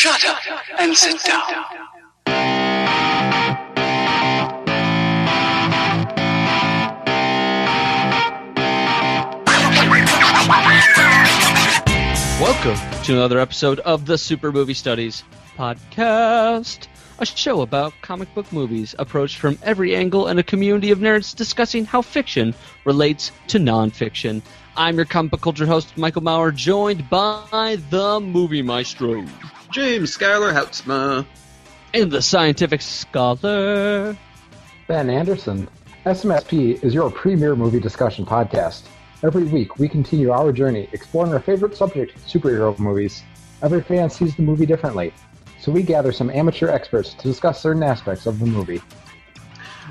Shut up and sit down. Welcome to another episode of the Super Movie Studies podcast, a show about comic book movies approached from every angle and a community of nerds discussing how fiction relates to nonfiction. I'm your comic book culture host, Michael Maurer, joined by the movie maestro James Schuyler Houtsma. and the scientific scholar. Ben Anderson. SMSP is your premier movie discussion podcast. Every week, we continue our journey exploring our favorite subject, superhero movies. Every fan sees the movie differently, so we gather some amateur experts to discuss certain aspects of the movie.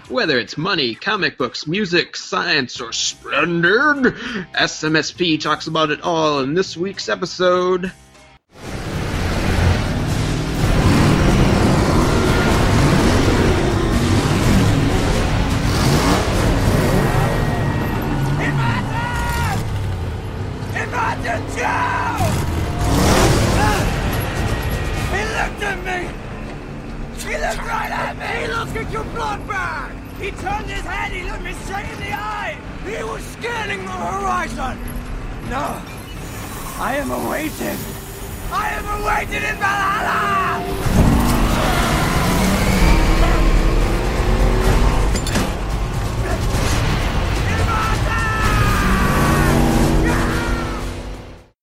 Whether it's money, comic books, music, science, or splendor, SMSP talks about it all in this week's episode. He was scanning the horizon! No! I am awaited! I am awaited in Valhalla!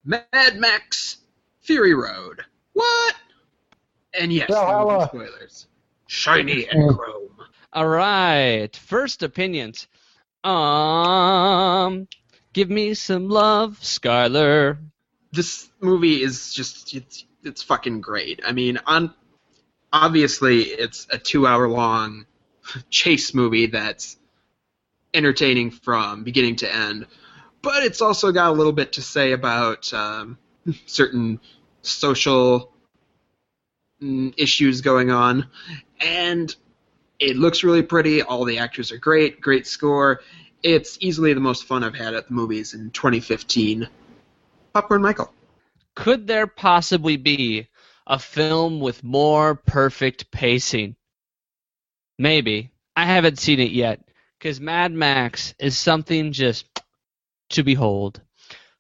Mad Max Fury Road. What? And yes, there will be spoilers. Shiny and chrome. All right, first opinions. Um, give me some love, Skylar. This movie is just it's it's fucking great. I mean, on obviously it's a two hour long chase movie that's entertaining from beginning to end, but it's also got a little bit to say about um, certain social mm, issues going on, and it looks really pretty. All the actors are great, great score. It's easily the most fun I've had at the movies in 2015. Popcorn Michael. Could there possibly be a film with more perfect pacing? Maybe. I haven't seen it yet because Mad Max is something just to behold.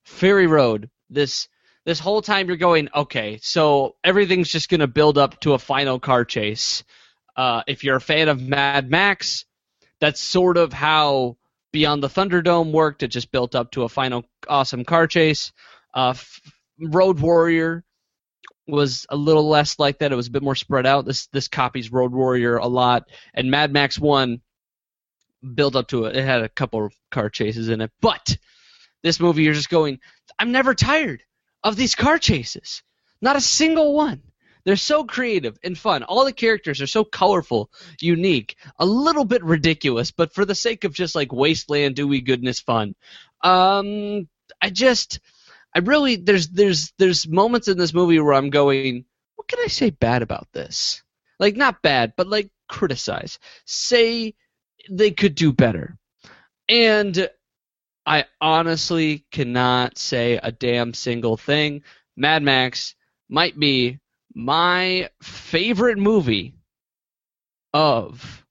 Fury Road. This this whole time you're going okay, so everything's just gonna build up to a final car chase. Uh, if you're a fan of Mad Max, that's sort of how Beyond the Thunderdome worked. It just built up to a final awesome car chase. Uh, Road Warrior was a little less like that. It was a bit more spread out. This this copies Road Warrior a lot, and Mad Max One built up to it. It had a couple of car chases in it, but this movie you're just going. I'm never tired of these car chases. Not a single one. They're so creative and fun. All the characters are so colorful, unique, a little bit ridiculous, but for the sake of just like wasteland dewy goodness fun. Um, I just, I really there's there's there's moments in this movie where I'm going, what can I say bad about this? Like not bad, but like criticize. Say they could do better. And I honestly cannot say a damn single thing. Mad Max might be my favorite movie of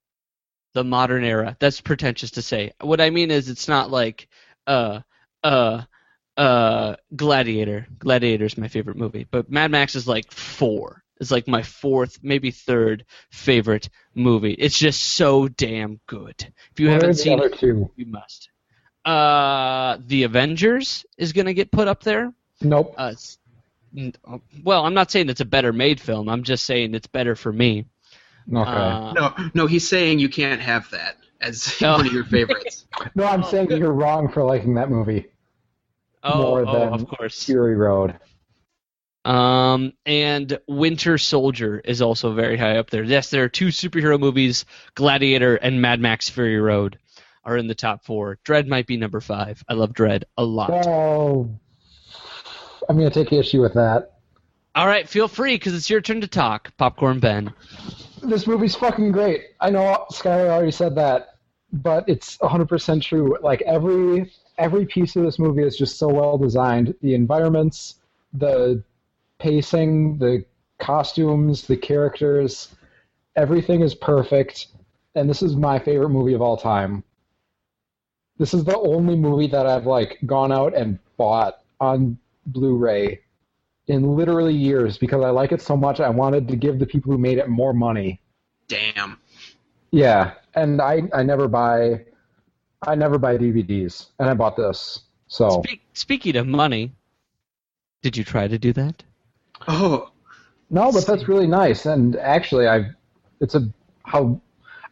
the modern era. That's pretentious to say. What I mean is it's not like uh uh uh Gladiator. Gladiator is my favorite movie, but Mad Max is like 4. It's like my fourth, maybe third favorite movie. It's just so damn good. If you What haven't seen it, two? you must. Uh, The Avengers is gonna get put up there. Nope. Uh, well, I'm not saying it's a better made film. I'm just saying it's better for me. Okay. Uh, No, no, he's saying you can't have that as Oh. one of your favorites. no, I'm saying that you're wrong for liking that movie. oh, more oh, than of course. Fury Road. Um, and Winter Soldier is also very high up there. Yes, there are two superhero movies, Gladiator and Mad Max Fury Road, are in the top four. Dredd might be number five. I love Dredd a lot. Well, I'm going to take issue with that. All right, feel free because it's your turn to talk, Popcorn Ben. This movie's fucking great. I know Skylar already said that, but it's 100% true. Like every every piece of this movie is just so well designed. The environments, the pacing, the costumes, the characters, everything is perfect, and this is my favorite movie of all time. This is the only movie that I've like gone out and bought on Blu-ray in literally years because I like it so much. I wanted to give the people who made it more money. Damn. Yeah, and I I never buy I never buy DVDs, and I bought this. So Speak, speaking of money, did you try to do that? Oh, no, but that's really nice. And actually, I it's a how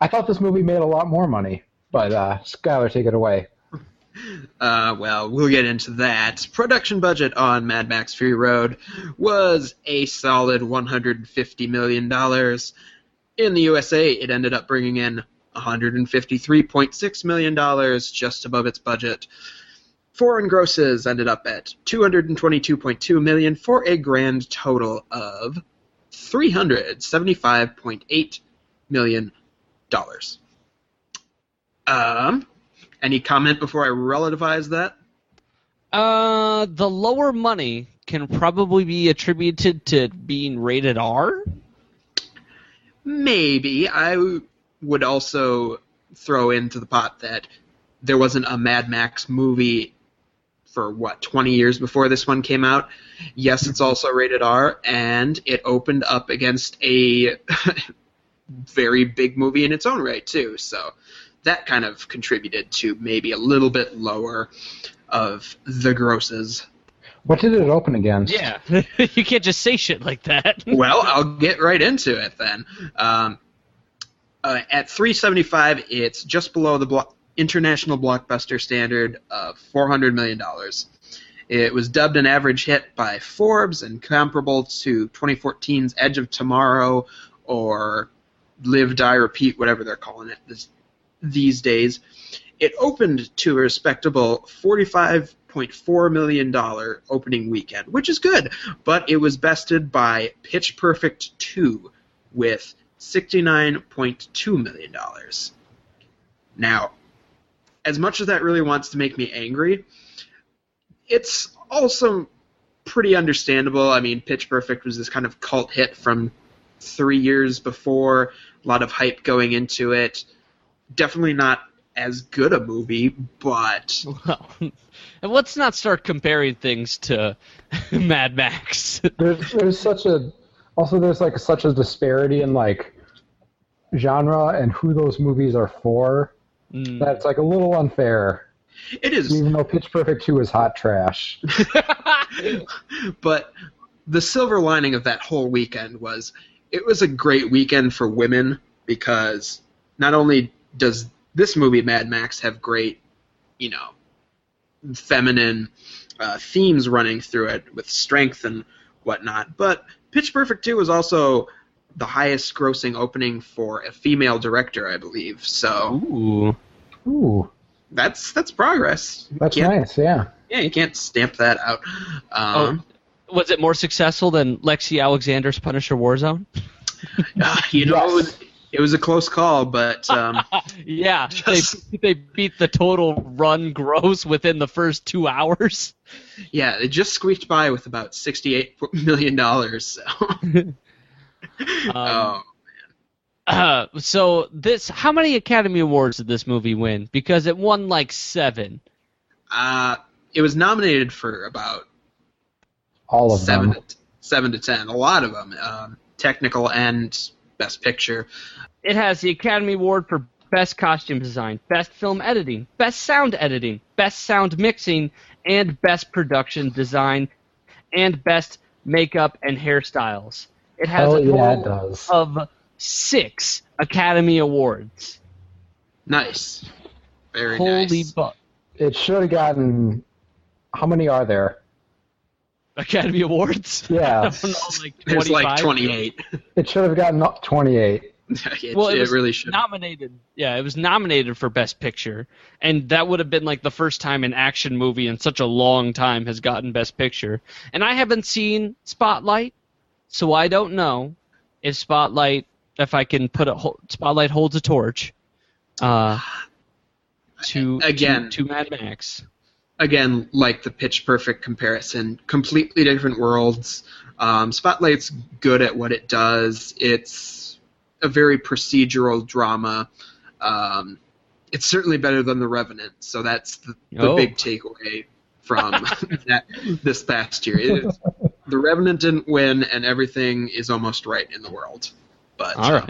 I thought this movie made a lot more money. But uh, Skylar, take it away. Uh, well, we'll get into that. Production budget on Mad Max Fury Road was a solid $150 million. In the USA, it ended up bringing in $153.6 million, just above its budget. Foreign grosses ended up at 222.2 million for a grand total of 375.8 million dollars. Um, any comment before I relativize that? Uh, the lower money can probably be attributed to being rated R. Maybe. I would also throw into the pot that there wasn't a Mad Max movie for what 20 years before this one came out. Yes, it's also rated R, and it opened up against a very big movie in its own right too. So that kind of contributed to maybe a little bit lower of the grosses. What did it open against? Yeah, you can't just say shit like that. well, I'll get right into it then. Um, uh, at 375, it's just below the blo- international blockbuster standard of 400 million dollars. It was dubbed an average hit by Forbes and comparable to 2014's Edge of Tomorrow or Live, Die, Repeat, whatever they're calling it this, these days. It opened to a respectable $45.4 million opening weekend, which is good, but it was bested by Pitch Perfect 2 with $69.2 million. Now, as much as that really wants to make me angry, it's also pretty understandable. I mean, Pitch Perfect was this kind of cult hit from three years before, a lot of hype going into it. Definitely not as good a movie, but Well, and let's not start comparing things to Mad Max. There's there's such a also there's like such a disparity in like genre and who those movies are for Mm. that's like a little unfair. it is. Even though Pitch Perfect 2 is hot trash. but the silver lining of that whole weekend was it was a great weekend for women because not only does this movie Mad Max have great, you know, feminine uh, themes running through it with strength and whatnot, but Pitch Perfect 2 was also the highest grossing opening for a female director, I believe. So Ooh. Ooh, that's that's progress. You that's nice. Yeah. Yeah, you can't stamp that out. Um, Was it more successful than Lexi Alexander's Punisher Warzone? Uh, you know, Yes. It, was, a close call, but um, Yeah, Just- they they beat the total run gross within the first two hours. yeah, they just squeaked by with about sixty-eight million dollars. So. Um, oh, Uh, so this, how many Academy Awards did this movie win? Because it won like seven. uh, it was nominated for about All of seven, them. to, seven to ten, a lot of them, um, technical and Best Picture. It has the Academy Award for Best Costume Design, Best Film Editing, Best Sound Editing, Best Sound Mixing, and Best Production Design, and Best Makeup and Hairstyles. It has Hell a yeah, it total does. of six Academy Awards. Nice, very nice. Holy nice. buck. It should have gotten. How many are there? Academy Awards? Yeah. Know, like There's like twenty-eight. It should have gotten up 28. it, Well, it it was really should. nominated. Yeah, it was nominated for Best Picture, and that would have been like the first time an action movie in such a long time has gotten Best Picture. And I haven't seen Spotlight, so I don't know if Spotlight, if I can put a hol- Spotlight holds a torch, uh, to Again. to, to Mad Max. Again, like the Pitch Perfect comparison, completely different worlds. Um, Spotlight's good at what it does. It's a very procedural drama. Um, it's certainly better than The Revenant, so that's the, the Oh. big takeaway from that, this past year. Is- the Revenant didn't win, and everything is almost right in the world. But All right.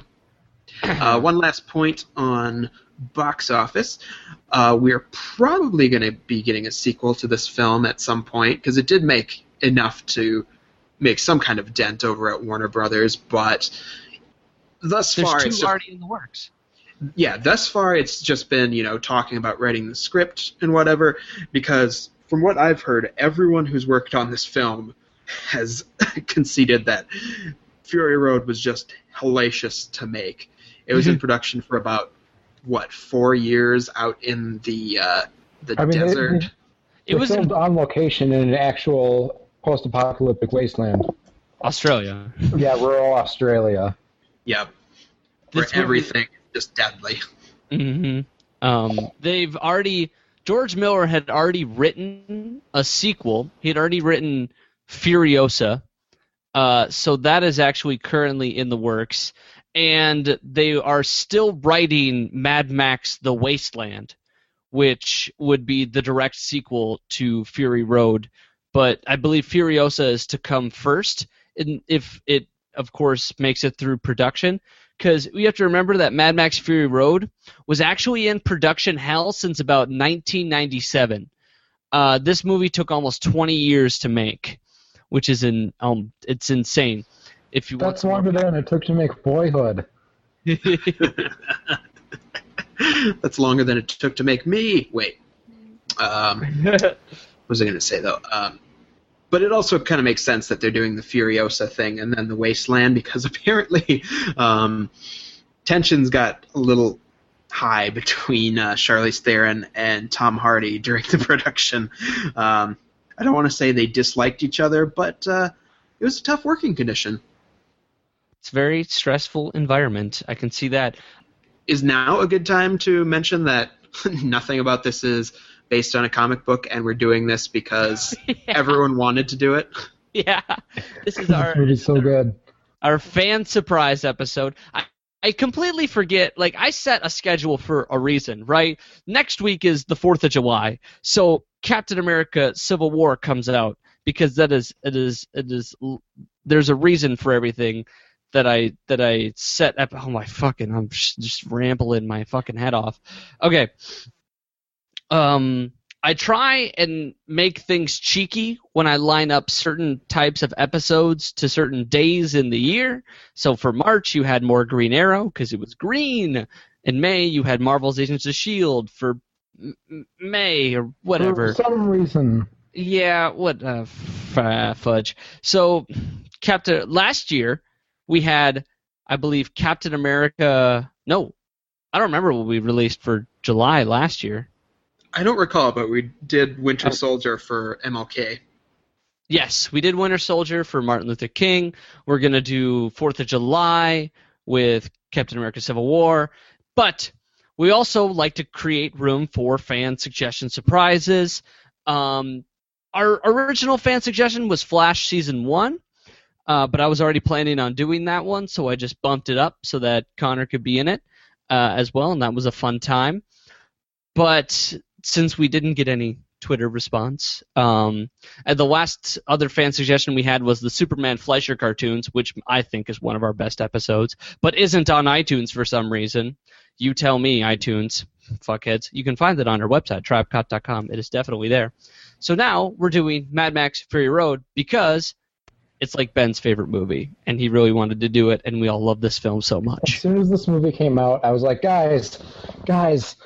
uh, one last point on box office. Uh, we are probably going to be getting a sequel to this film at some point because it did make enough to make some kind of dent over at Warner Brothers, but thus There's far, two it's just- already in the works. yeah, thus far it's just been, you know, talking about writing the script and whatever, because from what I've heard, everyone who's worked on this film has conceded that Fury Road was just hellacious to make. It was in production for about what four years out in the uh, the I mean, desert. they- It They was in filmed on location in an actual post-apocalyptic wasteland. Australia. Yeah, rural Australia. Yep, where This movie- everything is just deadly. hmm Um, they've already George Miller had already written a sequel. He had already written Furiosa, uh, so that is actually currently in the works, and they are still writing Mad Max: The Wasteland, which would be the direct sequel to Fury Road. But I believe Furiosa is to come first, if it, of course, makes it through production because we have to remember that Mad Max Fury Road was actually in production hell since about 1997. Uh, this movie took almost 20 years to make, which is in um, it's insane. If you That's want longer than it took to make Boyhood. That's longer than it took to make me. Wait. Um, what was I going to say though? Um, but it also kind of makes sense that they're doing the Furiosa thing and then the Wasteland because apparently um, tensions got a little high between uh, Charlize Theron and Tom Hardy during the production. Um, I don't want to say they disliked each other, but uh, it was a tough working condition. It's a very stressful environment. I can see that. Is now a good time to mention that nothing about this is based on a comic book and we're doing this because everyone wanted to do it? yeah, this is This our movie's so good. our fan surprise episode. I, I completely forget. Like I set a schedule for a reason, right? Next week is the Fourth of July, so Captain America: Civil War comes out because that is it is it is. There's a reason for everything that I that I set up. Oh my fucking! I'm just rambling my fucking head off. Okay. Um. I try and make things cheeky when I line up certain types of episodes to certain days in the year. So for March, you had more Green Arrow because it was green. In May, you had Marvel's Agents of S.H.I.E.L.D. for M- May or whatever. For some reason, Yeah, what uh, f- uh, fudge. So, Captain. Last year, we had, I believe, Captain America. No, I don't remember what we released for July last year. I don't recall, but we did Winter Oh. Soldier for MLK. Yes, we did Winter Soldier for Martin Luther King. We're gonna do Fourth of July with Captain America: Civil War, but we also like to create room for fan suggestion surprises. Um, our original fan suggestion was Flash season one, uh, but I was already planning on doing that one, so I just bumped it up so that Connor could be in it uh, as well, and that was a fun time. But since we didn't get any Twitter response, um, and the last other fan suggestion we had was the Superman Fleischer cartoons, which I think is one of our best episodes, but isn't on iTunes for some reason. You tell me, iTunes, fuckheads. You can find it on our website, tribecot.com. It is definitely there. So now we're doing Mad Max Fury Road because it's like Ben's favorite movie, and he really wanted to do it, and we all love this film so much. as soon as this movie came out, I was like, guys, guys,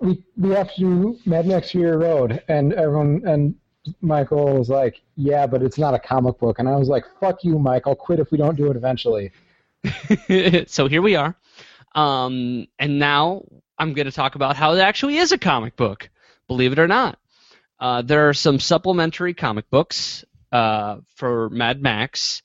we we have to do Mad Max Fury Road, and everyone and Michael was like, yeah, but it's not a comic book, and I was like, fuck you, Michael, quit if we don't do it eventually. so here we are. Um, and now I'm going to talk about how it actually is a comic book, believe it or not. Uh, there are some supplementary comic books uh, for Mad Max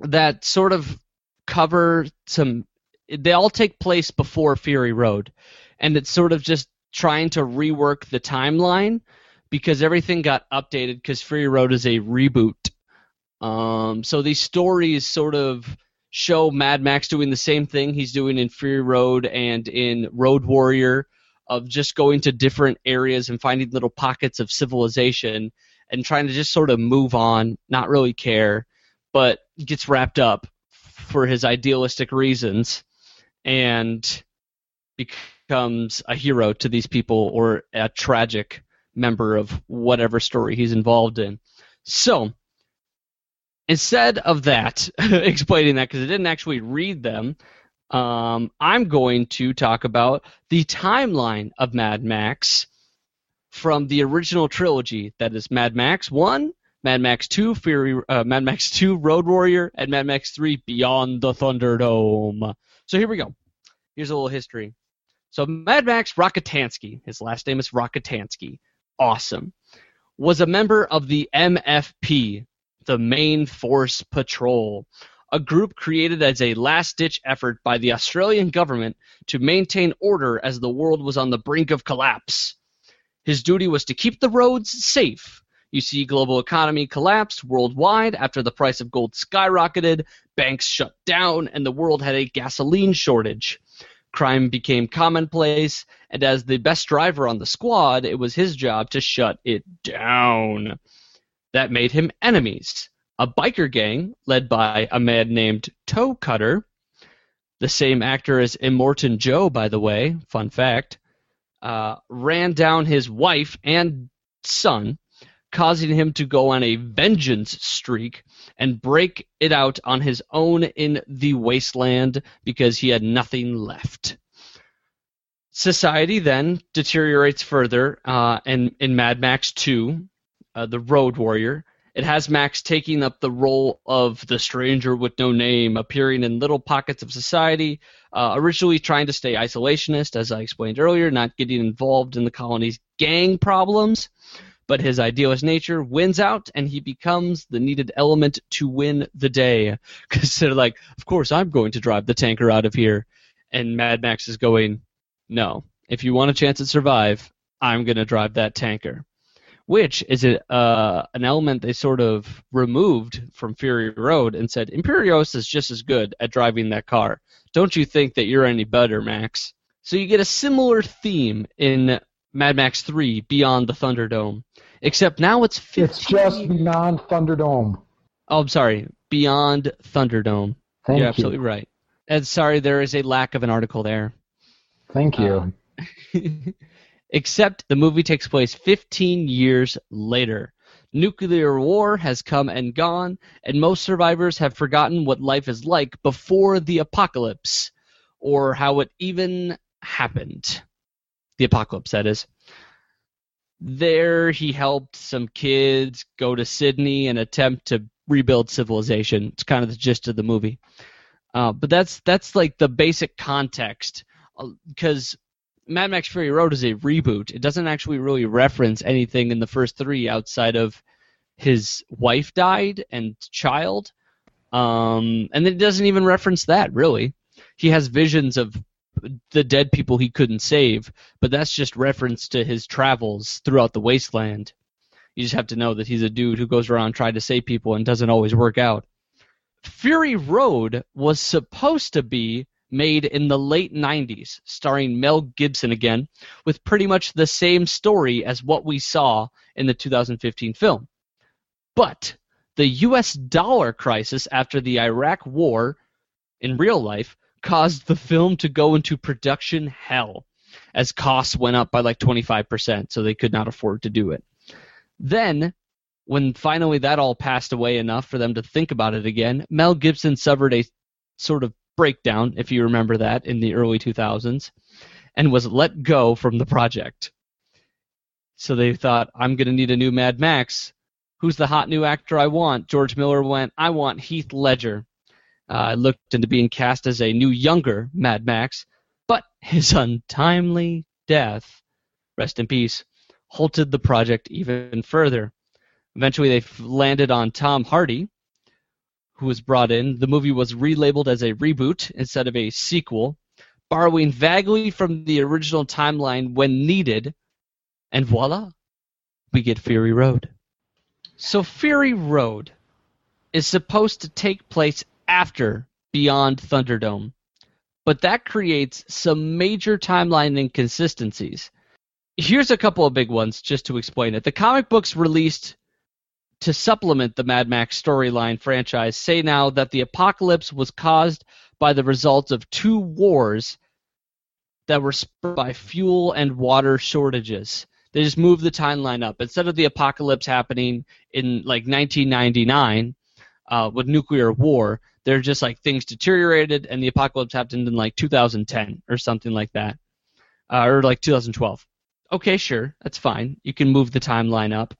that sort of cover some. They all take place before Fury Road, and it's sort of just trying to rework the timeline because everything got updated because Fury Road is a reboot. Um, so these stories sort of show Mad Max doing the same thing he's doing in Fury Road and in Road Warrior of just going to different areas and finding little pockets of civilization and trying to just sort of move on, not really care, but gets wrapped up for his idealistic reasons and becomes a hero to these people or a tragic member of whatever story he's involved in. So, instead of that, explaining that because I didn't actually read them, um, I'm going to talk about the timeline of Mad Max from the original trilogy. That is Mad Max 1, Mad Max 2, Fury, uh, Mad Max 2, Road Warrior, and Mad Max 3, Beyond the Thunderdome. So here we go. Here's a little history. So Mad Max Rockatansky, his last name is Rockatansky, awesome, was a member of the MFP, the Main Force Patrol, a group created as a last ditch effort by the Australian government to maintain order as the world was on the brink of collapse. His duty was to keep the roads safe. You see, global economy collapsed worldwide after the price of gold skyrocketed, banks shut down, and the world had a gasoline shortage. Crime became commonplace, and as the best driver on the squad, it was his job to shut it down. That made him enemies. A biker gang led by a man named Toe Cutter, the same actor as Immortan Joe, by the way, fun fact, uh, ran down his wife and son, causing him to go on a vengeance streak and break it out on his own in the wasteland because he had nothing left. Society then deteriorates further, uh, and in Mad Max 2, uh, the Road Warrior, it has Max taking up the role of the stranger with no name, appearing in little pockets of society, uh, originally trying to stay isolationist, as I explained earlier, not getting involved in the colony's gang problems. But his idealist nature wins out, and he becomes the needed element to win the day. Because they're like, of course, I'm going to drive the tanker out of here. And Mad Max is going, no. If you want a chance to survive, I'm going to drive that tanker which is a, uh, an element they sort of removed from Fury Road and said Imperios is just as good at driving that car. Don't you think that you're any better, Max? So you get a similar theme in Mad Max 3 Beyond the Thunderdome, except now it's 15 It's just beyond Thunderdome. Oh, I'm sorry, Beyond Thunderdome. Thank you're you. absolutely right. And sorry, there is a lack of an article there. Thank you. Uh, except the movie takes place 15 years later. Nuclear war has come and gone, and most survivors have forgotten what life is like before the apocalypse, or how it even happened. The apocalypse, that is. There, he helped some kids go to Sydney and attempt to rebuild civilization. It's kind of the gist of the movie. Uh, but that's that's like the basic context, because Mad Max Fury Road is a reboot. It doesn't actually really reference anything in the first three outside of his wife died and child. Um, and it doesn't even reference that, really. He has visions of the dead people he couldn't save, but that's just reference to his travels throughout the wasteland. You just have to know that he's a dude who goes around trying to save people and doesn't always work out. Fury Road was supposed to be made in the late 90s, starring Mel Gibson again, with pretty much the same story as what we saw in the 2015 film. But the US dollar crisis after the Iraq War in real life caused the film to go into production hell as costs went up by like 25%, so they could not afford to do it. Then, when finally that all passed away enough for them to think about it again, Mel Gibson suffered a sort of breakdown, if you remember that, in the early 2000s, and was let go from the project. So they thought, I'm going to need a new Mad Max. Who's the hot new actor I want? George Miller went, I want Heath Ledger. Uh, I looked into being cast as a new younger Mad Max, but his untimely death, rest in peace, halted the project even further. Eventually, they landed on Tom Hardy, who was brought in. The movie was relabeled as a reboot instead of a sequel, borrowing vaguely from the original timeline when needed, and voila, we get Fury Road. So Fury Road is supposed to take place after Beyond Thunderdome, but that creates some major timeline inconsistencies. Here's a couple of big ones just to explain it. The comic books released to supplement the Mad Max storyline franchise say now that the apocalypse was caused by the results of two wars that were spurred by fuel and water shortages. They just moved the timeline up. Instead of the apocalypse happening in like 1999 uh, with nuclear war, they're just like things deteriorated and the apocalypse happened in like 2010 or something like that, uh, or like 2012. Okay, sure, that's fine. You can move the timeline up,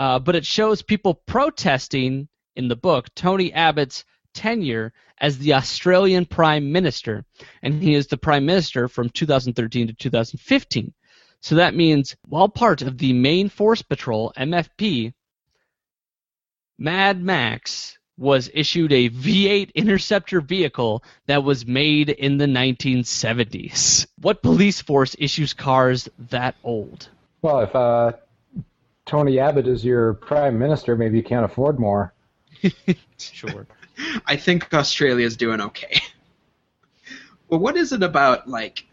uh, but it shows people protesting in the book Tony Abbott's tenure as the Australian Prime Minister, and he is the Prime Minister from 2013 to 2015. So that means, while part of the Main Force Patrol (MFP), Mad Max was issued a V8 Interceptor vehicle that was made in the 1970s. What police force issues cars that old? Well, if uh, Tony Abbott is your prime minister, maybe you can't afford more. Sure. I think Australia's doing okay. Well, what is it about like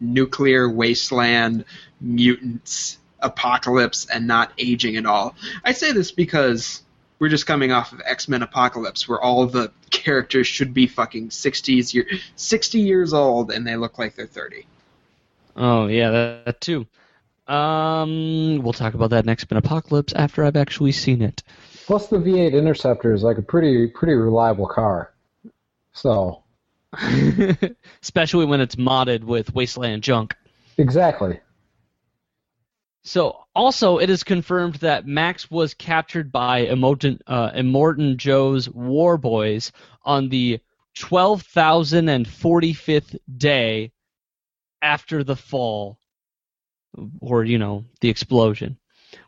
nuclear wasteland, mutants, apocalypse, and not aging at all? I say this because we're just coming off of X Men Apocalypse, where all the characters should be fucking 60s year, 60 years old, and they look like they're 30. Oh yeah, that, that too. Um, we'll talk about that next in Apocalypse after I've actually seen it. Plus, the V8 Interceptor is like a pretty pretty reliable car. So Especially when it's modded with Wasteland junk. exactly. So, also, it is confirmed that Max was captured by Immortan, uh, Immortan Joe's War Boys on the 12,045th day after the fall, or, you know, the explosion,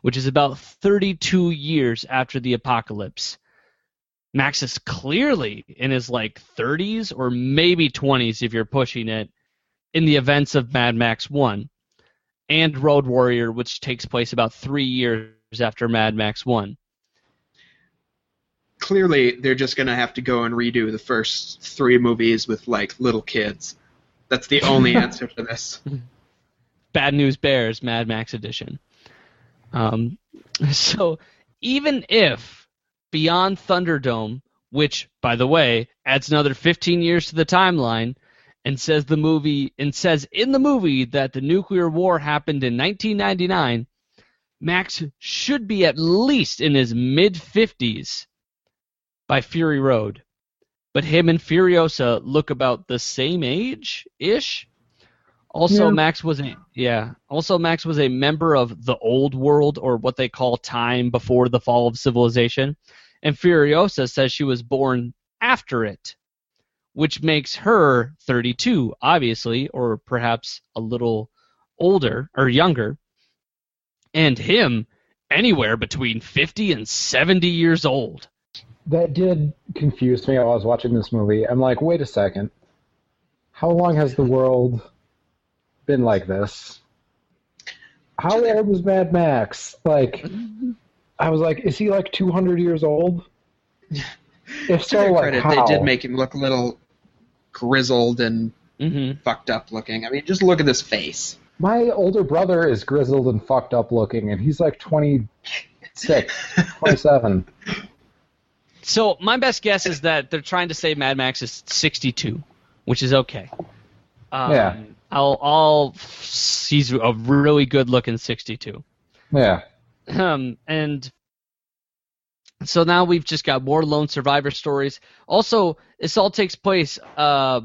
which is about 32 years after the apocalypse. Max is clearly in his like 30s or maybe 20s if you're pushing it in the events of Mad Max 1 and Road Warrior, which takes place about three years after Mad Max 1. Clearly, they're just gonna have to go and redo the first three movies with like little kids. That's the only answer to this. Bad News Bears Mad Max Edition. Um, so even if Beyond Thunderdome, which by the way adds another 15 years to the timeline, and says the movie and says in the movie that the nuclear war happened in 1999, Max should be at least in his mid 50s by Fury Road. But him and Furiosa look about the same age ish. Also, Yeah. Max was a yeah. Also, Max was a member of the Old World, or what they call time before the fall of civilization, and Furiosa says she was born after it, which makes her 32, obviously, or perhaps a little older or younger, and him anywhere between 50 and 70 years old. That did confuse me while I was watching this movie. I'm like, wait a second. How long has the world been like this? How old was Mad Max? Like, I was like, is he like 200 years old? If To so, their like credit, how? they did make him look a little grizzled and hmm fucked up looking. I mean, just look at this face. My older brother is grizzled and fucked up looking, and he's like 26, 27. So my best guess is that they're trying to say Mad Max is 62, which is okay. Um, Yeah. I'll, I'll he's a really good looking 62. Yeah. Um, and so now we've just got more lone survivor stories. Also, this all takes place. Uh,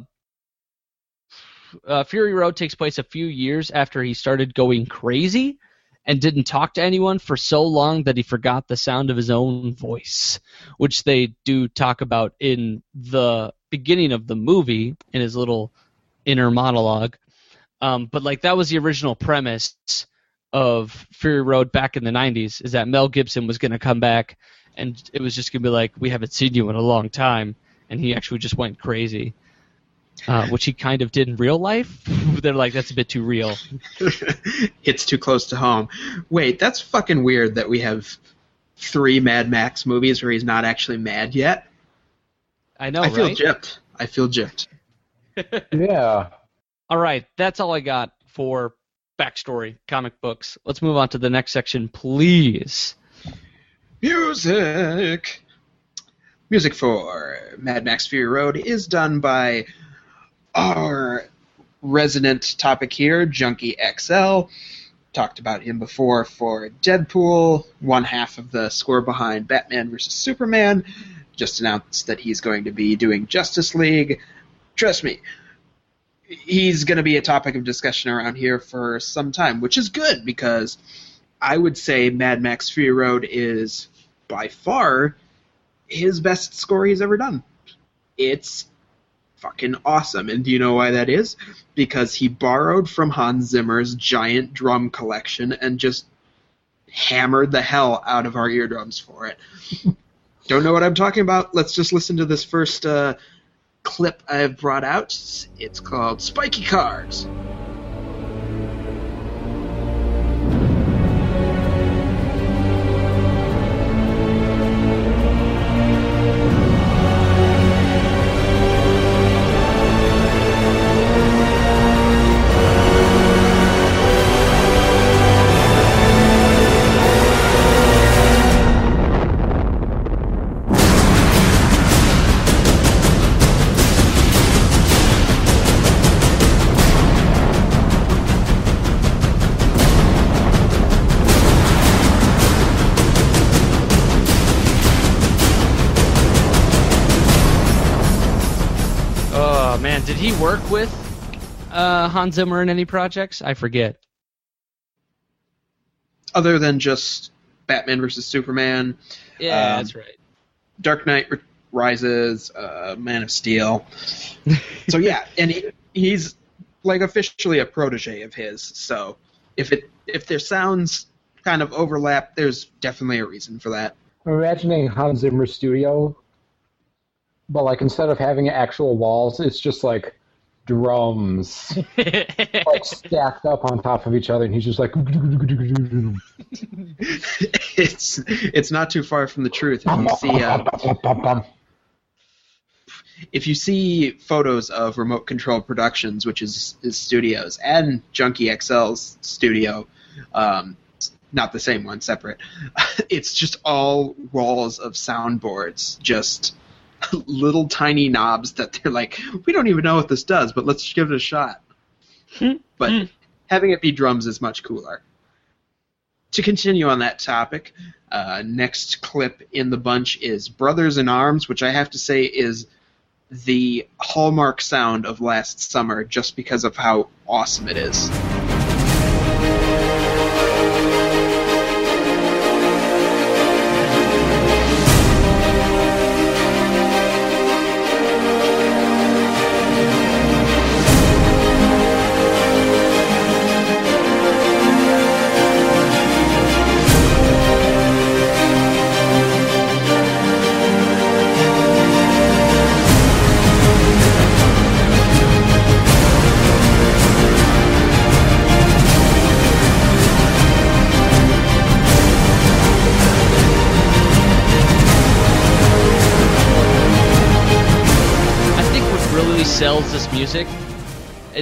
uh, Fury Road takes place a few years after he started going crazy and didn't talk to anyone for so long that he forgot the sound of his own voice, which they do talk about in the beginning of the movie in his little inner monologue. Um, but like that was the original premise of Fury Road back in the 90s is that Mel Gibson was going to come back and it was just going to be like we haven't seen you in a long time and he actually just went crazy. uh, which he kind of did in real life. They're like, that's a bit too real. it's too close to home. Wait, that's fucking weird that we have three Mad Max movies where he's not actually mad yet. I know, I feel right? gypped. I feel gypped. Yeah. All right, that's all I got for backstory comic books. Let's move on to the next section, please. Music. Music for Mad Max Fury Road is done by our resident topic here, Junkie XL. Talked about him before for Deadpool, one half of the score behind Batman vs. Superman. Just announced that he's going to be doing Justice League. Trust me, he's going to be a topic of discussion around here for some time, which is good because I would say Mad Max Fury Road is by far his best score he's ever done. It's fucking awesome. And do you know why that is? Because he borrowed from Hans Zimmer's giant drum collection and just hammered the hell out of our eardrums for it. Don't know what I'm talking about? Let's just listen to this first uh, clip I've brought out. It's called Spiky Cars. He work with uh, Hans Zimmer in any projects? I forget. Other than just Batman vs. Superman, Yeah, Um, that's right. Dark Knight Rises, uh, Man of Steel. so yeah, and he, he's like officially a protege of his. So if it if their sounds kind of overlap, there's definitely a reason for that. I'm imagining Hans Zimmer's studio, but like instead of having actual walls, it's just like drums like stacked up on top of each other, and he's just like. it's it's not too far from the truth. If you see uh, if you see photos of Remote Control Productions, which is his studios, and Junkie XL's studio, um, not the same one, separate. It's just all walls of soundboards, just little tiny knobs that they're like, we don't even know what this does, but let's give it a shot. but having it be drums is much cooler. To continue on that topic, uh, next clip in the bunch is Brothers in Arms, which I have to say is the hallmark sound of last summer just because of how awesome it is.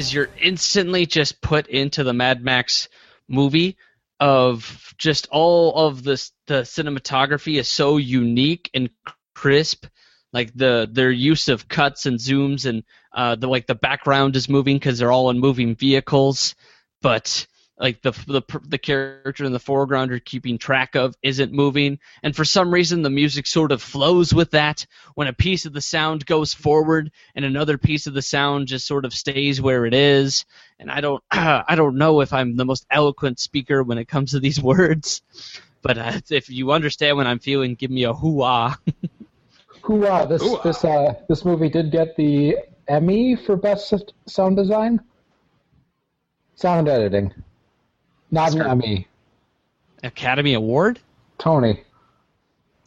Is you're instantly just put into the Mad Max movie of just all of this the cinematography is so unique and crisp. Like the their use of cuts and zooms and uh, the like the background is moving because they're all in moving vehicles. But like the, the the character in the foreground you're keeping track of isn't moving. And for some reason the music sort of flows with that. When a piece of the sound goes forward and another piece of the sound just sort of stays where it is. And i don't i don't know if i'm the most eloquent speaker when it comes to these words. But uh, if you understand what i'm feeling give me a hoo-ah. Hoorah! This Ooh. this uh this movie did get the Emmy for best sound design, sound editing, not an Emmy. academy award Tony,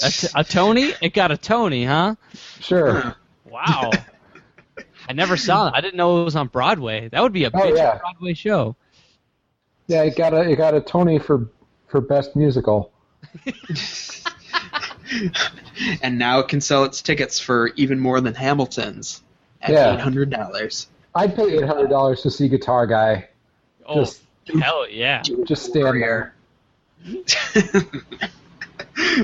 a, t- a tony it got a tony huh sure. wow I never saw it. I didn't know it was on Broadway. That would be a Oh, bitch yeah. Broadway show. Yeah, it got a it got a Tony for for best musical. and now it can sell its tickets for even more than Hamilton's at Yeah. eight hundred dollars. I'd pay eight hundred dollars to see Guitar Guy. Oh, Just hell yeah. just stand there.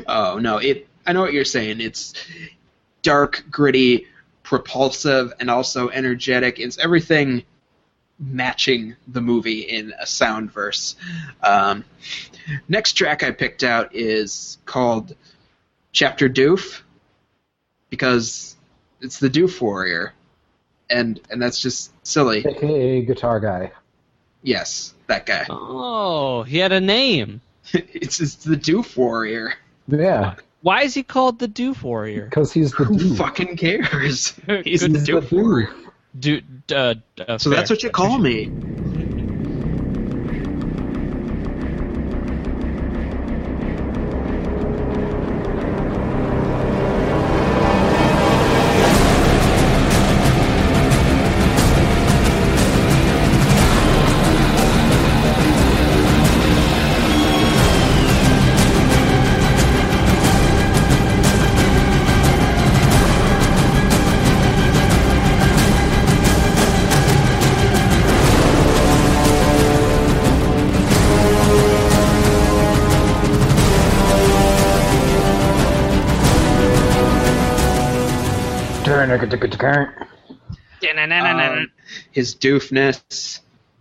oh no, it. I know what you're saying. It's dark, gritty, propulsive, and also energetic. It's everything matching the movie in a sound verse. Um, next track I picked out is called Chapter Doof because it's the Doof Warrior, and and that's just silly. AKA Guitar Guy. Yes, that guy. Oh, he had a name. it's, it's the Doof Warrior. Yeah, Why is he called the Doof Warrior? because he's the Who dude. fucking cares? He's Good the He's the Doof Warrior. dude. Do, uh, uh, So that's what you call me. His doofness,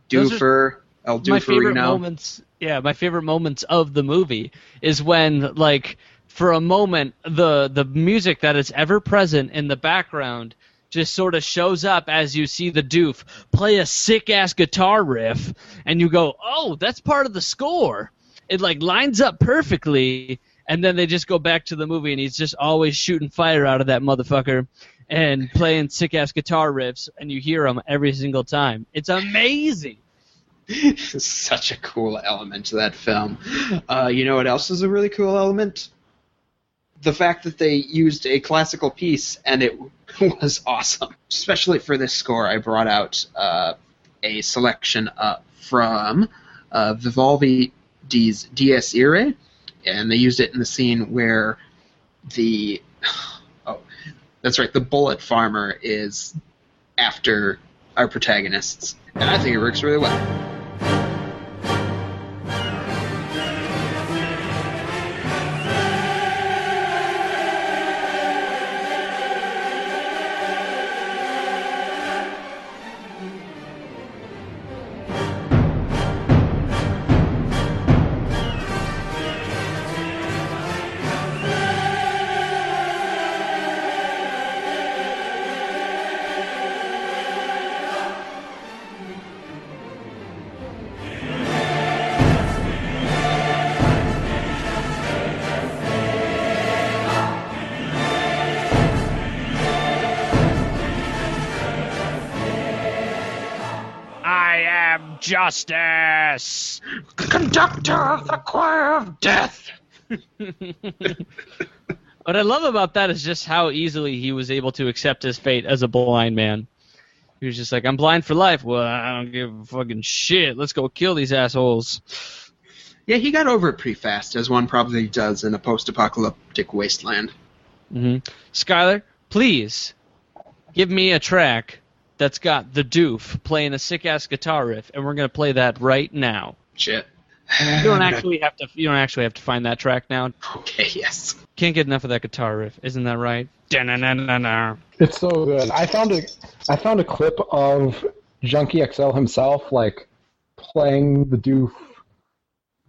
doofer, El my favorite Dooferino. moments yeah my favorite moments of the movie is when like for a moment the the music that is ever present in the background just sort of shows up as you see the doof play a sick ass guitar riff and you go oh that's part of the score it like lines up perfectly and then they just go back to the movie and he's just always shooting fire out of that motherfucker and playing sick ass guitar riffs and you hear them every single time it's amazing Such a cool element to that film. Uh, you know what else is a really cool element? The fact that they used a classical piece and it was awesome. Especially for this score, I brought out uh, a selection uh, from uh, Vivaldi's Dies Irae, and they used it in the scene where the that's right, the bullet farmer is after our protagonists, and I think it works really well. Justice. Conductor of the choir of death. What I love about that is just how easily he was able to accept his fate as a blind man. He was just like, I'm blind for life. Well, I don't give a fucking shit. Let's go kill these assholes. Yeah, he got over it pretty fast, as one probably does in a post-apocalyptic wasteland. hmm Skylar, please give me a track that's got the doof playing a sick ass guitar riff, and we're gonna play that right now. Shit. You don't actually have to. You don't actually have to find that track now. Okay, yes. Can't get enough of that guitar riff, isn't that right? Da-na-na-na-na. It's so good. I found a I found a clip of Junkie XL himself like playing the doof,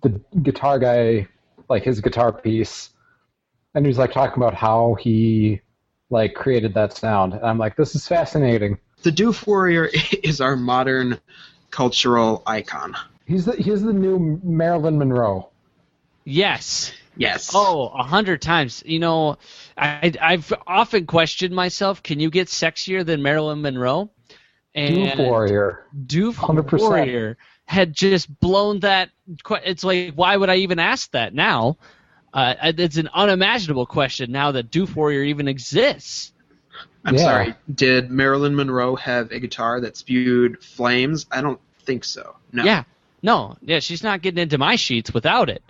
the guitar guy, like his guitar piece, and he was like talking about how he like created that sound. And I'm like, this is fascinating. The Doof Warrior is our modern cultural icon. He's the he's the new Marilyn Monroe. Yes. Yes. Oh, a hundred times. You know, I I've often questioned myself. Can you get sexier than Marilyn Monroe? And Doof Warrior. Doof 100%. Warrior had just blown that. It's like, why would I even ask that now? Uh, it's an unimaginable question now that Doof Warrior even exists. I'm Yeah. sorry. Did Marilyn Monroe have a guitar that spewed flames? I don't think so. No. Yeah. No. Yeah, she's not getting into my sheets without it.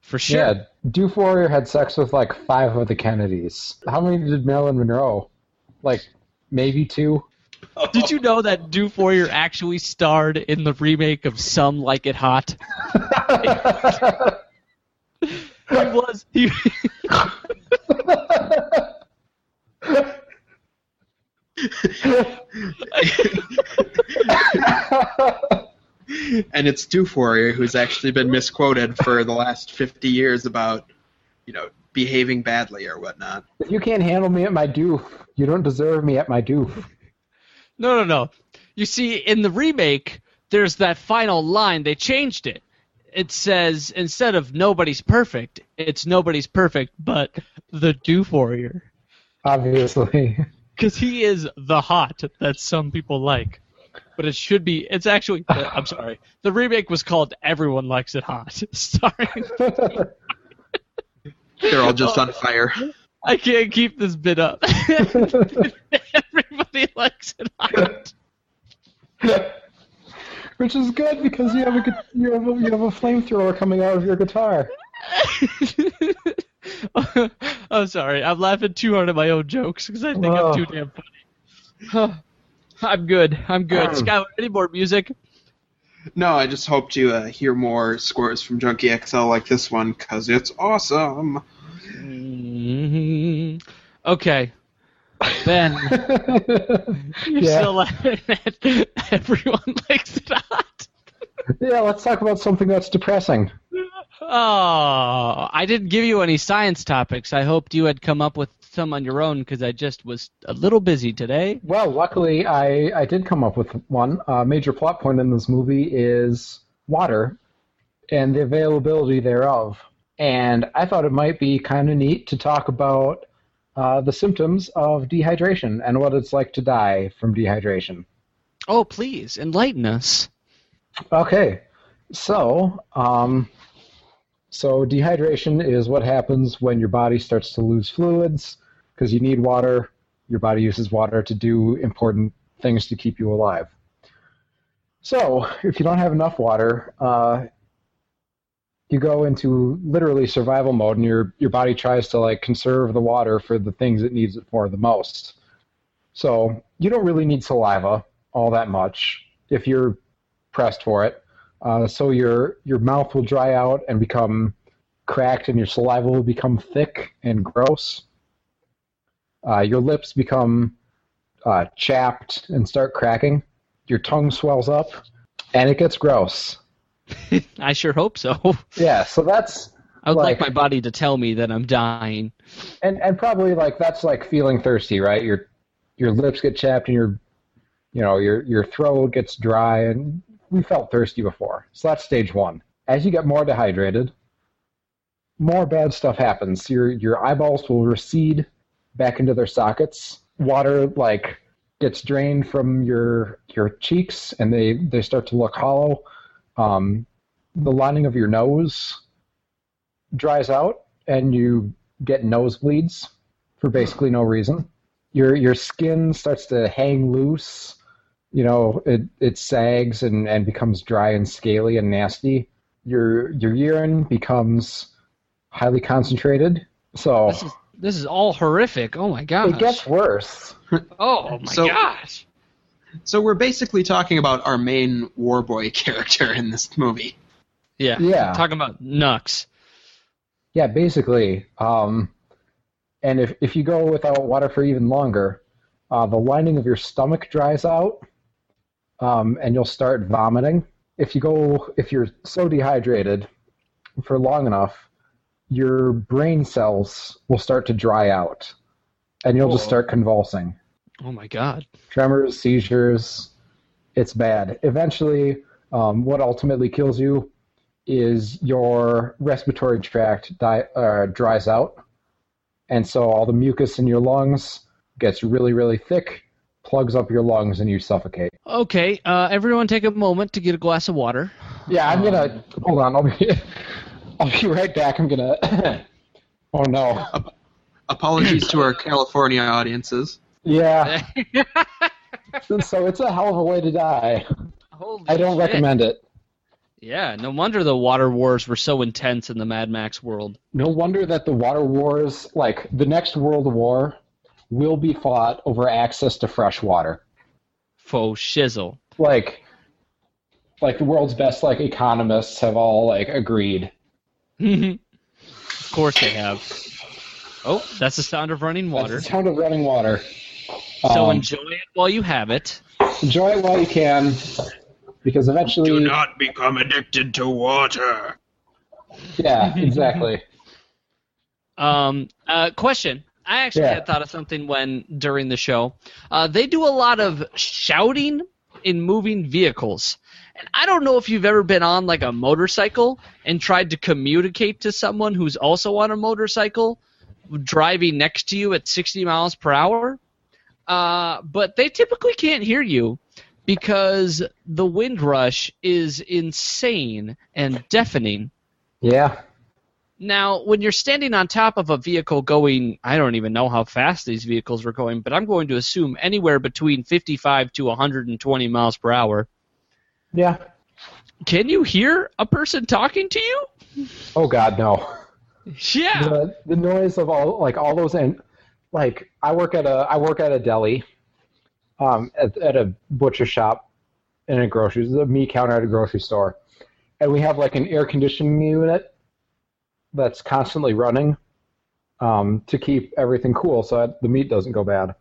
For sure. Yeah, Doof Warrior had sex with like five of the Kennedys. How many did Marilyn Monroe? Like maybe two. Did you know that Doof Warrior actually starred in the remake of Some Like It Hot? He was. He, and it's Doof Warrior who's actually been misquoted for the last 50 years about, you know, behaving badly or whatnot. if you can't handle me at my doof, you don't deserve me at my doof. no, no, no. You see, in the remake, there's that final line. They changed it. It says instead of nobody's perfect, it's nobody's perfect, but the Doof Warrior. Obviously. Because he is the hot that some people like. But it should be. It's actually. uh, I'm sorry. The remake was called Everyone Likes It Hot. Starring. They're all just on fire. I can't keep this bit up. Everybody likes it hot. Which is good because you have a you have a, you have a flamethrower coming out of your guitar. I'm sorry. I'm laughing too hard at my own jokes because I think Oh. I'm too damn funny. I'm good. I'm good. Skylar, any more music? No, I just hope to uh, hear more scores from Junkie XL like this one because it's awesome. Mhm. Okay. Ben, you're Yeah. still laughing at everyone likes it hot. yeah, let's talk about something that's depressing. Oh, I didn't give you any science topics. I hoped you had come up with some on your own because I just was a little busy today. Well, luckily, I, I did come up with one. A major plot point in this movie is water and the availability thereof. And I thought it might be kind of neat to talk about uh, the symptoms of dehydration and what it's like to die from dehydration. Oh, please enlighten us. Okay, so um, so dehydration is what happens when your body starts to lose fluids because you need water. Your body uses water to do important things to keep you alive. So if you don't have enough water, uh, you go into literally survival mode, and your your body tries to like conserve the water for the things it needs it for the most. So you don't really need saliva all that much if you're pressed for it. Uh, so your your mouth will dry out and become cracked, and your saliva will become thick and gross. Uh, your lips become uh, chapped and start cracking. Your tongue swells up, and it gets gross. I sure hope so. Yeah, so that's I would like, Like- my body to tell me that I'm dying. and and probably like that's like feeling thirsty, right? Your your lips get chapped and your you know your your throat gets dry, and we felt thirsty before. So that's stage one. As you get more dehydrated, more bad stuff happens. Your your eyeballs will recede back into their sockets. Water like gets drained from your your cheeks, and they they start to look hollow. Um, the lining of your nose dries out, and you get nosebleeds for basically no reason. Your your skin starts to hang loose. You know, it it sags and, and becomes dry and scaly and nasty. Your your urine becomes highly concentrated. So This is this is all horrific. Oh my gosh. it gets worse. oh my So- gosh. So we're basically talking about our main war boy character in this movie. Yeah. Yeah. Talking about Nux. Yeah, basically. Um, and if if you go without water for even longer, uh, the lining of your stomach dries out, um, and you'll start vomiting. If you go, if you're so dehydrated for long enough, your brain cells will start to dry out, and you'll just start convulsing. Oh my god. Tremors, seizures. It's bad. Eventually, um, what ultimately kills you is your respiratory tract di- uh, dries out, and so all the mucus in your lungs gets really, really thick, plugs up your lungs, and you suffocate. Okay, uh, everyone take a moment to get a glass of water. Yeah, I'm gonna hold on. I'll be, I'll be right back. I'm gonna. oh no. Apologies to our California audiences. Yeah. so it's a hell of a way to die. Holy I don't shit. recommend it. Yeah, no wonder the water wars were so intense in the Mad Max world. No wonder that the water wars, like the next world war, will be fought over access to fresh water. Faux shizzle. Like, like the world's best like economists have all like agreed. of course they have. Oh, that's the sound of running That's water. the sound of running water. So Um, enjoy it while you have it. enjoy it while you can, because eventually, Do not become addicted to water. yeah, exactly. Um, uh, question. I actually Yeah. had thought of something when during the show. Uh, they do a lot of shouting in moving vehicles. And I don't know if you've ever been on like a motorcycle and tried to communicate to someone who's also on a motorcycle driving next to you at 60 miles per hour. Uh, but they typically can't hear you because the wind rush is insane and deafening. Yeah, Now, when you're standing on top of a vehicle going, I don't even know how fast these vehicles were going, but I'm going to assume anywhere between 55 to 120 miles per hour. yeah. Can you hear a person talking to you? Oh God, no. Yeah. the the noise of all like all those and like I work at a I work at a deli, um, at, at a butcher shop, in a grocery the meat counter at a grocery store, and we have like an air conditioning unit that's constantly running, um, to keep everything cool so that the meat doesn't go bad.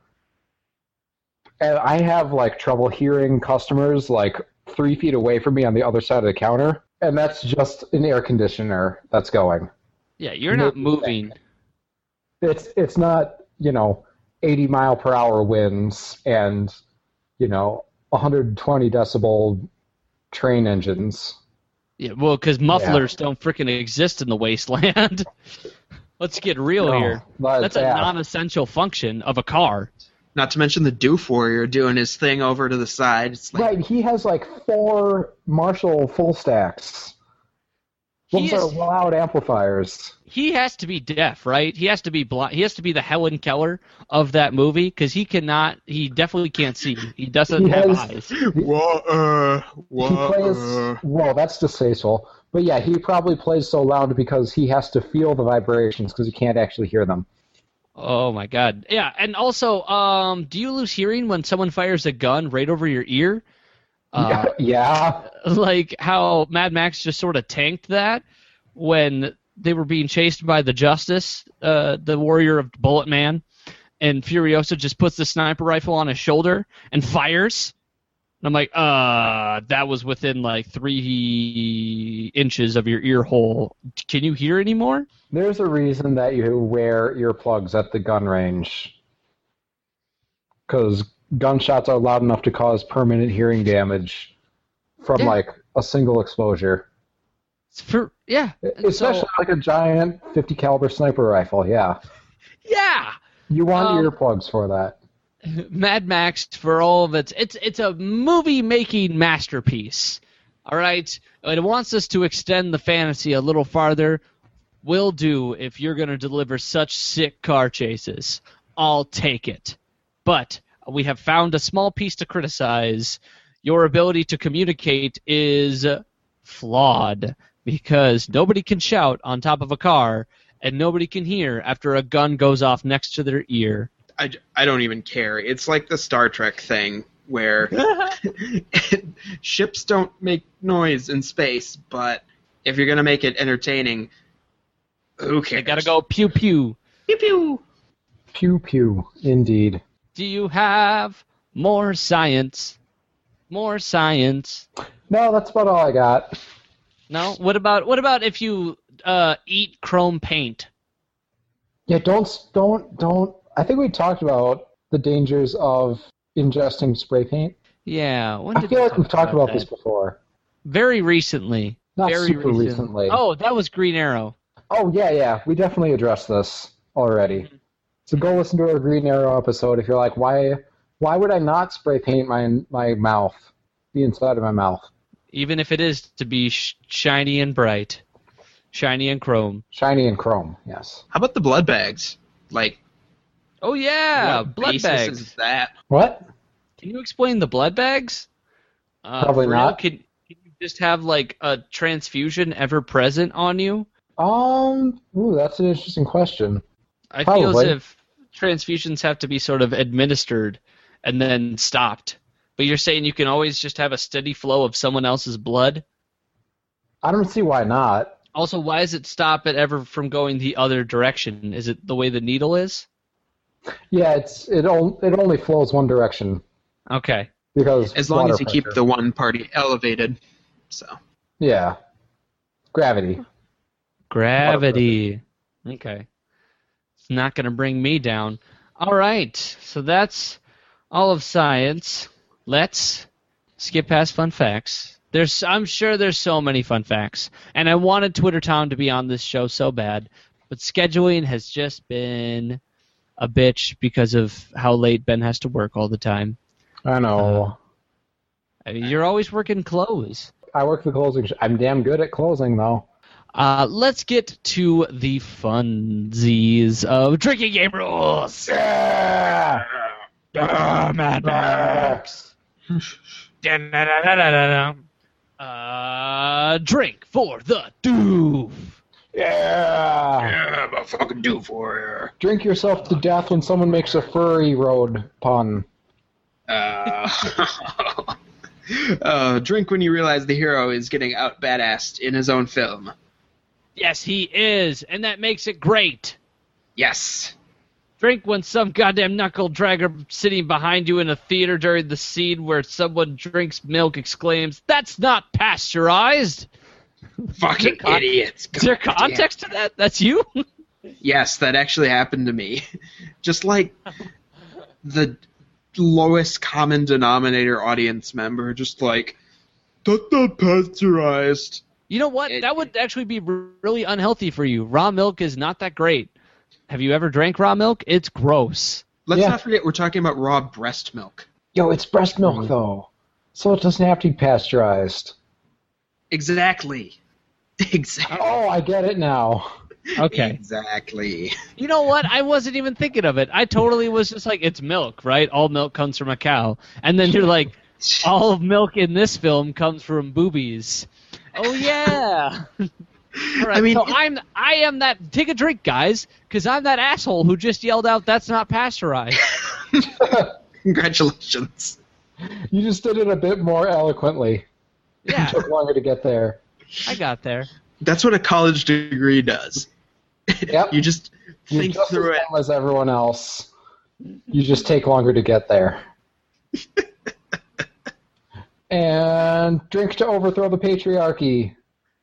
And I have like trouble hearing customers like three feet away from me on the other side of the counter, and that's just an air conditioner that's going. Yeah, you're not moving. it's it's not you know 80 mile per hour winds and you know 120 decibel train engines Yeah, well, because mufflers don't freaking exist in the wasteland. Let's get real No, here. but, That's a yeah. non-essential function of a car. Not to mention the Doof Warrior doing his thing over to the side. It's like, right he has like four marshall full stacks He those are loud amplifiers he has to be deaf, right? He has to be blind. He has to be the Helen Keller of that movie because he cannot. He definitely can't see. He doesn't He have has- eyes. water, he plays well that's distasteful but yeah he probably plays so loud because he has to feel the vibrations because he can't actually hear them Oh my god. Yeah, and also, um, do you lose hearing when someone fires a gun right over your ear? Uh, yeah like how Mad Max just sort of tanked that when they were being chased by the Justice, uh, the warrior of Bullet Man, and Furiosa just puts the sniper rifle on his shoulder and fires. And I'm like, uh, that was within like three inches of your ear hole. Can you hear anymore? There's a reason that you wear earplugs at the gun range. Because gunshots are loud enough to cause permanent hearing damage from Yeah. like a single exposure. It's for yeah, and Especially so- like a giant 50 caliber sniper rifle, yeah. yeah. You want Um, earplugs for that. Mad Max for all of its it's it's a movie making masterpiece. All right, it wants us to extend the fantasy a little farther. Will do if you're going to deliver such sick car chases. I'll take it. But we have found a small piece to criticize. Your ability to communicate is flawed because nobody can shout on top of a car and nobody can hear after a gun goes off next to their ear. I, I don't even care. It's like the Star Trek thing where ships don't make noise in space, but if you're gonna make it entertaining, who cares? They gotta go pew pew. pew pew. Pew pew, indeed. Do you have more science? More science. No, that's about all I got. No. What about what about if you uh, eat chrome paint? Yeah, don't don't don't. I think we talked about the dangers of ingesting spray paint. Yeah. I feel like we've talked about that? this before. very recently. Not very super recent- recently. Oh, that was Green Arrow. Oh yeah, yeah. We definitely addressed this already. So go listen to our Green Arrow episode if you're like, why why would I not spray paint my my mouth, the inside of my mouth? Even if it is to be sh- shiny and bright, shiny and chrome. Shiny and chrome, yes. How about the blood bags? Like Oh yeah, What blood basis bags. Is that? What? Can you explain the blood bags? Uh, Probably for real? not. Can, can you just have like a transfusion ever present on you? Um, ooh, that's an interesting question. I feel as if transfusions have to be sort of administered and then stopped. But you're saying you can always just have a steady flow of someone else's blood? I don't see why not. Also, why does it stop it ever from going the other direction? Is it the way the needle is? Yeah, it's it, on, it only flows one direction Okay. because As long as you keep the one party elevated. So yeah gravity. Gravity. Okay. It's not going to bring me down. All right. So that's all of science. Let's skip past fun facts. There's I'm sure there's so many fun facts. And I wanted Twitter Tom to be on this show so bad, but scheduling has just been a bitch because of how late Ben has to work all the time. I know. Uh, mean, you're always working close. I work the closing. Sh- I'm damn good at closing though. Uh, let's get to the funsies of drinking game rules. Yeah. Ah, Mad Max. Da-da-da-da-da-da. Uh, drink for the doof. Yeah. yeah, but fucking do for her. Drink yourself to death when someone makes a Fury Road pun. Uh, uh, drink when you realize the hero is getting out badassed in his own film. Yes, he is, and that makes it great. Yes. Drink when some goddamn knuckle dragger sitting behind you in a theater during the scene where someone drinks milk exclaims, "That's not pasteurized." Fucking con- idiots. Is there context to that? That's you. Yes, that actually happened to me. Just like the lowest common denominator audience member, just like, that's not pasteurized. You know what? It- that would actually be really unhealthy for you. Raw milk is not that great. Have you ever drank raw milk? It's gross. Let's Yeah. not forget we're talking about raw breast milk. Yo, it's breast milk mm-hmm. though, so it doesn't have to be pasteurized. Exactly. Exactly. Oh, I get it now. Okay. Exactly. You know what? I wasn't even thinking of it. I totally was just like, it's milk, right? All milk comes from a cow. And then you're like, all of milk in this film comes from boobies. Oh yeah. All right, I mean, so I'm I am that take a drink, guys, because I'm that asshole who just yelled out that's not pasteurized. Congratulations. You just did it a bit more eloquently. Yeah, It Took longer to get there. I got there. That's what a college degree does. Yep. You just You're think just through as it. as everyone else. You just take longer to get there. and drink to overthrow the patriarchy.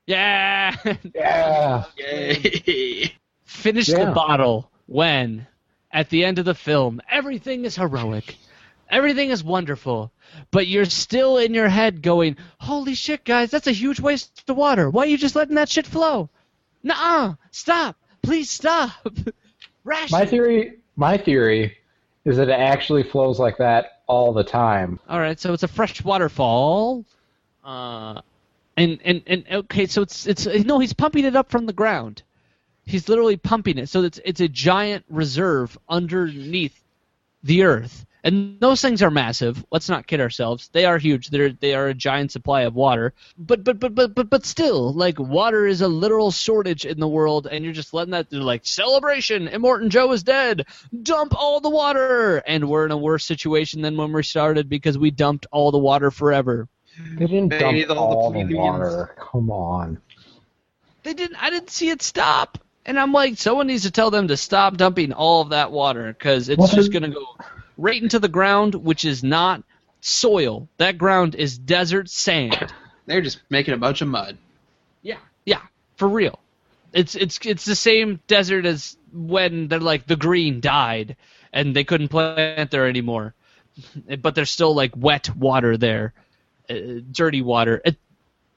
Yeah. Yeah. Yay. Finish Yeah. the bottle when, at the end of the film, everything is heroic, everything is wonderful, but you're still in your head going, "Holy shit, guys, that's a huge waste of water. Why are you just letting that shit flow? Nuh-uh, stop, please stop." Ration. My theory my theory is that it actually flows like that all the time. All right, so it's a fresh waterfall. Uh, and and and okay, so it's it's no, he's pumping it up from the ground. He's literally pumping it, so it's it's a giant reserve underneath the earth. And those things are massive. Let's not kid ourselves. They are huge. They're they are a giant supply of water. But but but but but but still, like water is a literal shortage in the world, and you're just letting that they're like celebration. Immortan Joe is dead. Dump all the water, and we're in a worse situation than when we started because we dumped all the water forever. They didn't Bathe dump all the all the plebeians. water. Come on. They didn't. I didn't see it stop. And I'm like, someone needs to tell them to stop dumping all of that water because it's Well, just going to go right into the ground, which is not soil. That ground is desert sand. They're just making a bunch of mud. Yeah, yeah, for real. It's it's it's the same desert as when they're like the green died and they couldn't plant there anymore, but there's still like wet water there, uh, dirty water. It,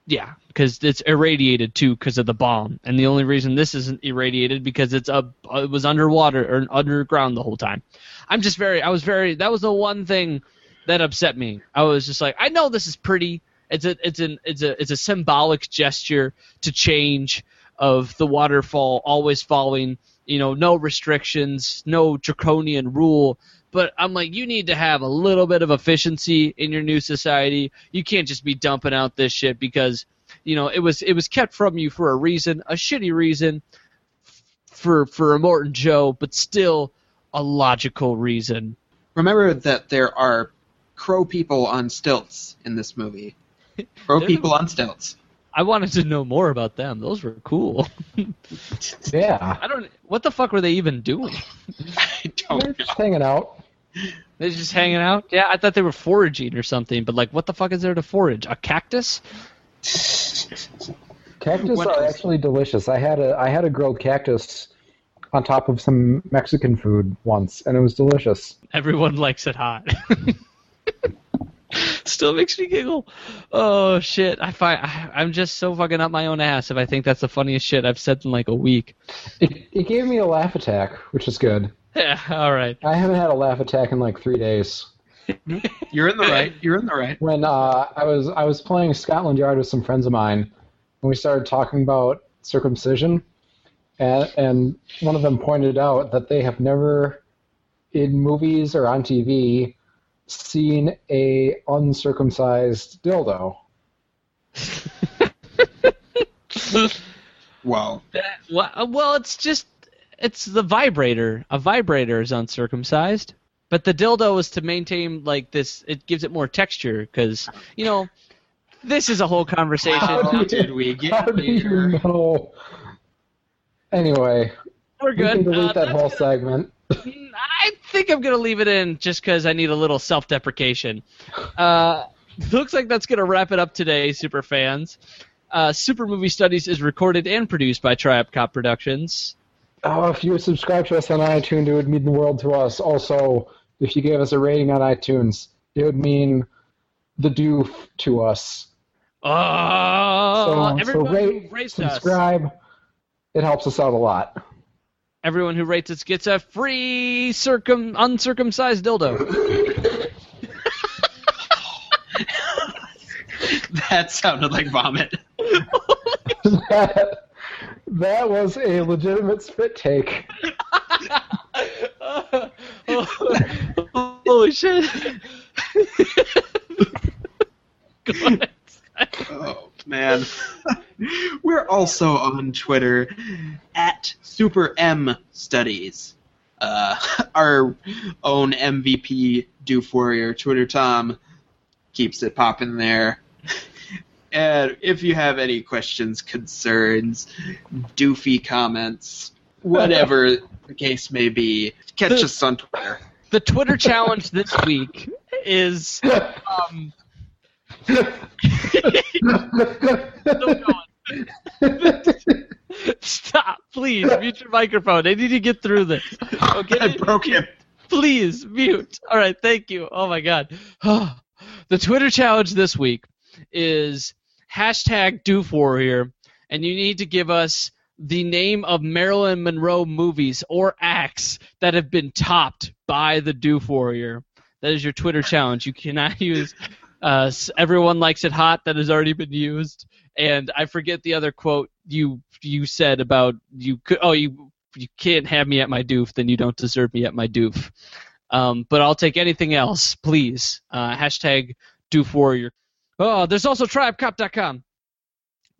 yeah, because it's irradiated too because of the bomb, and the only reason this isn't irradiated because it's up it was underwater or underground the whole time. I'm just very I was very that was the one thing that upset me. I was just like I know this is pretty. It's a it's an it's a it's a symbolic gesture to change of the waterfall always falling you know, no restrictions, no draconian rule. But I'm like, you need to have a little bit of efficiency in your new society. You can't just be dumping out this shit because, you know, it was it was kept from you for a reason, a shitty reason, for for Immortan Joe, but still a logical reason. Remember that there are crow people on stilts in this movie. Crow people on stilts. I wanted to know more about them. Those were cool. Yeah. I don't. What the fuck were they even doing? I They're don't know. just hanging out. They're just hanging out. Yeah, I thought they were foraging or something. But like, what the fuck is there to forage? A cactus? Cactus What are else? actually delicious. I had a I had a grilled cactus on top of some Mexican food once, and it was delicious. Everyone likes it hot. Still makes me giggle. Oh shit! I find I, I'm just so fucking up my own ass if I think that's the funniest shit I've said in like a week. It, it gave me a laugh attack, which is good. Yeah. All right. I haven't had a laugh attack in like three days. You're in the right. You're in the right. When uh, I was I was playing Scotland Yard with some friends of mine, and we started talking about circumcision, and, and one of them pointed out that they have never, in movies or on TV, seen a uncircumcised dildo. Wow. That- well, uh, well, it's just it's the vibrator. A vibrator is uncircumcised, but the dildo is to maintain like this. It gives it more texture because you know this is a whole conversation. How did we get How do you here? know? Anyway, We're we can good. delete Uh, that whole gonna- segment. I think I'm gonna leave it in just because I need a little self-deprecation. Uh, looks like that's gonna wrap it up today, super fans. Uh, super Movie Studies is recorded and produced by Triup Cop Productions. Oh, if you would subscribe to us on iTunes, it would mean the world to us. Also, if you gave us a rating on iTunes, it would mean the doof to us. Oh, so, so rate, rates us, subscribe. It helps us out a lot. Everyone who rates us gets a free circum uncircumcised dildo. That sounded like vomit. that, that was a legitimate spit take. Holy shit! Go ahead. Oh. Man. We're also on Twitter at Super M Studies. Uh, our own MVP Doof Warrior, Twitter Tom, keeps it popping there. And if you have any questions, concerns, doofy comments, whatever the case may be, catch us on Twitter. The Twitter challenge this week is um. Stop, please. Mute your microphone. I need to get through this. Okay. I broke him. please mute. All right, thank you. Oh my god. the Twitter challenge this week is hashtag Doof Warrior, and you need to give us the name of Marilyn Monroe movies or acts that have been topped by the Doof Warrior. That is your Twitter challenge. You cannot use uh, "Everyone likes it hot" that has already been used, and I forget the other quote you you said about you could. Oh, you you can't have me at my doof, then you don't deserve me at my doof. Um, but I'll take anything else, please. Uh, hashtag doof warrior. Oh, there's also tribecop.com.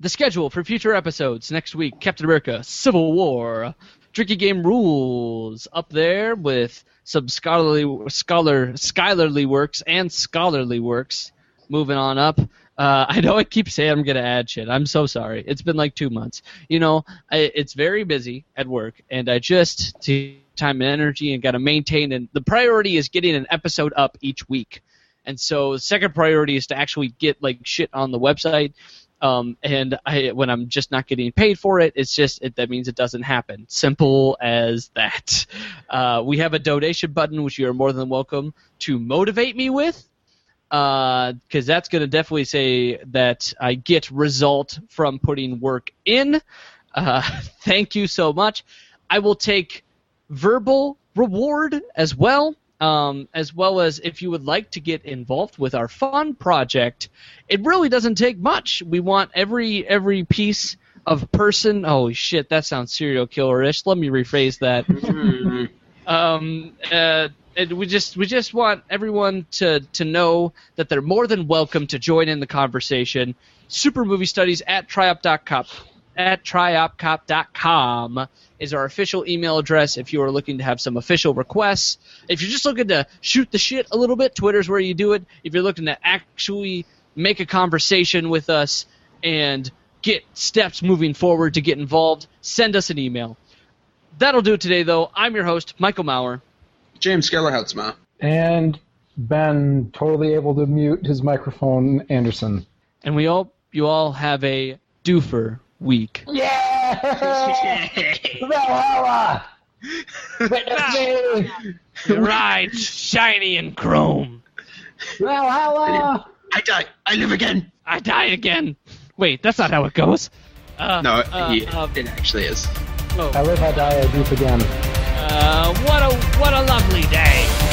The schedule for future episodes next week: Captain America: Civil War, Tricky Game Rules up there with some scholarly scholar scholarly works and scholarly works. Moving on up. Uh, I know I keep saying I'm gonna add shit. I'm so sorry. It's been like two months. You know, I, it's very busy at work, and I just to time and energy and got to maintain. And the priority is getting an episode up each week. And so the second priority is to actually get like shit on the website. Um, and I, when I'm just not getting paid for it, it's just it, that means it doesn't happen. Simple as that. Uh, we have a donation button, which you are more than welcome to motivate me with, because that's going to definitely say that I get result from putting work in. Uh, thank you so much. I will take verbal reward as well. Um, as well as if you would like to get involved with our fun project, it really doesn't take much. We want every every piece of person. Oh shit, that sounds serial killer-ish. Let me rephrase that. Um, uh, we just we just want everyone to to know that they're more than welcome to join in the conversation. Super movie studies at triop.com at triopcop.com is our official email address if you are looking to have some official requests. If you're just looking to shoot the shit a little bit, Twitter's where you do it. If you're looking to actually make a conversation with us and get steps moving forward to get involved, send us an email. That'll do it today, though. I'm your host, Michael Maurer. James Gellerhoutsma. And Ben, totally able to mute his microphone, Anderson. And we hope you all have a doofer week. Yeah! Valhalla! Witness me! right, shiny and chrome. Valhalla! I die. I live again. I die again. Wait, that's not how it goes. Uh, No, uh, he, uh, it actually is. oh, I live, I die, I do again. uh, what a what a lovely day.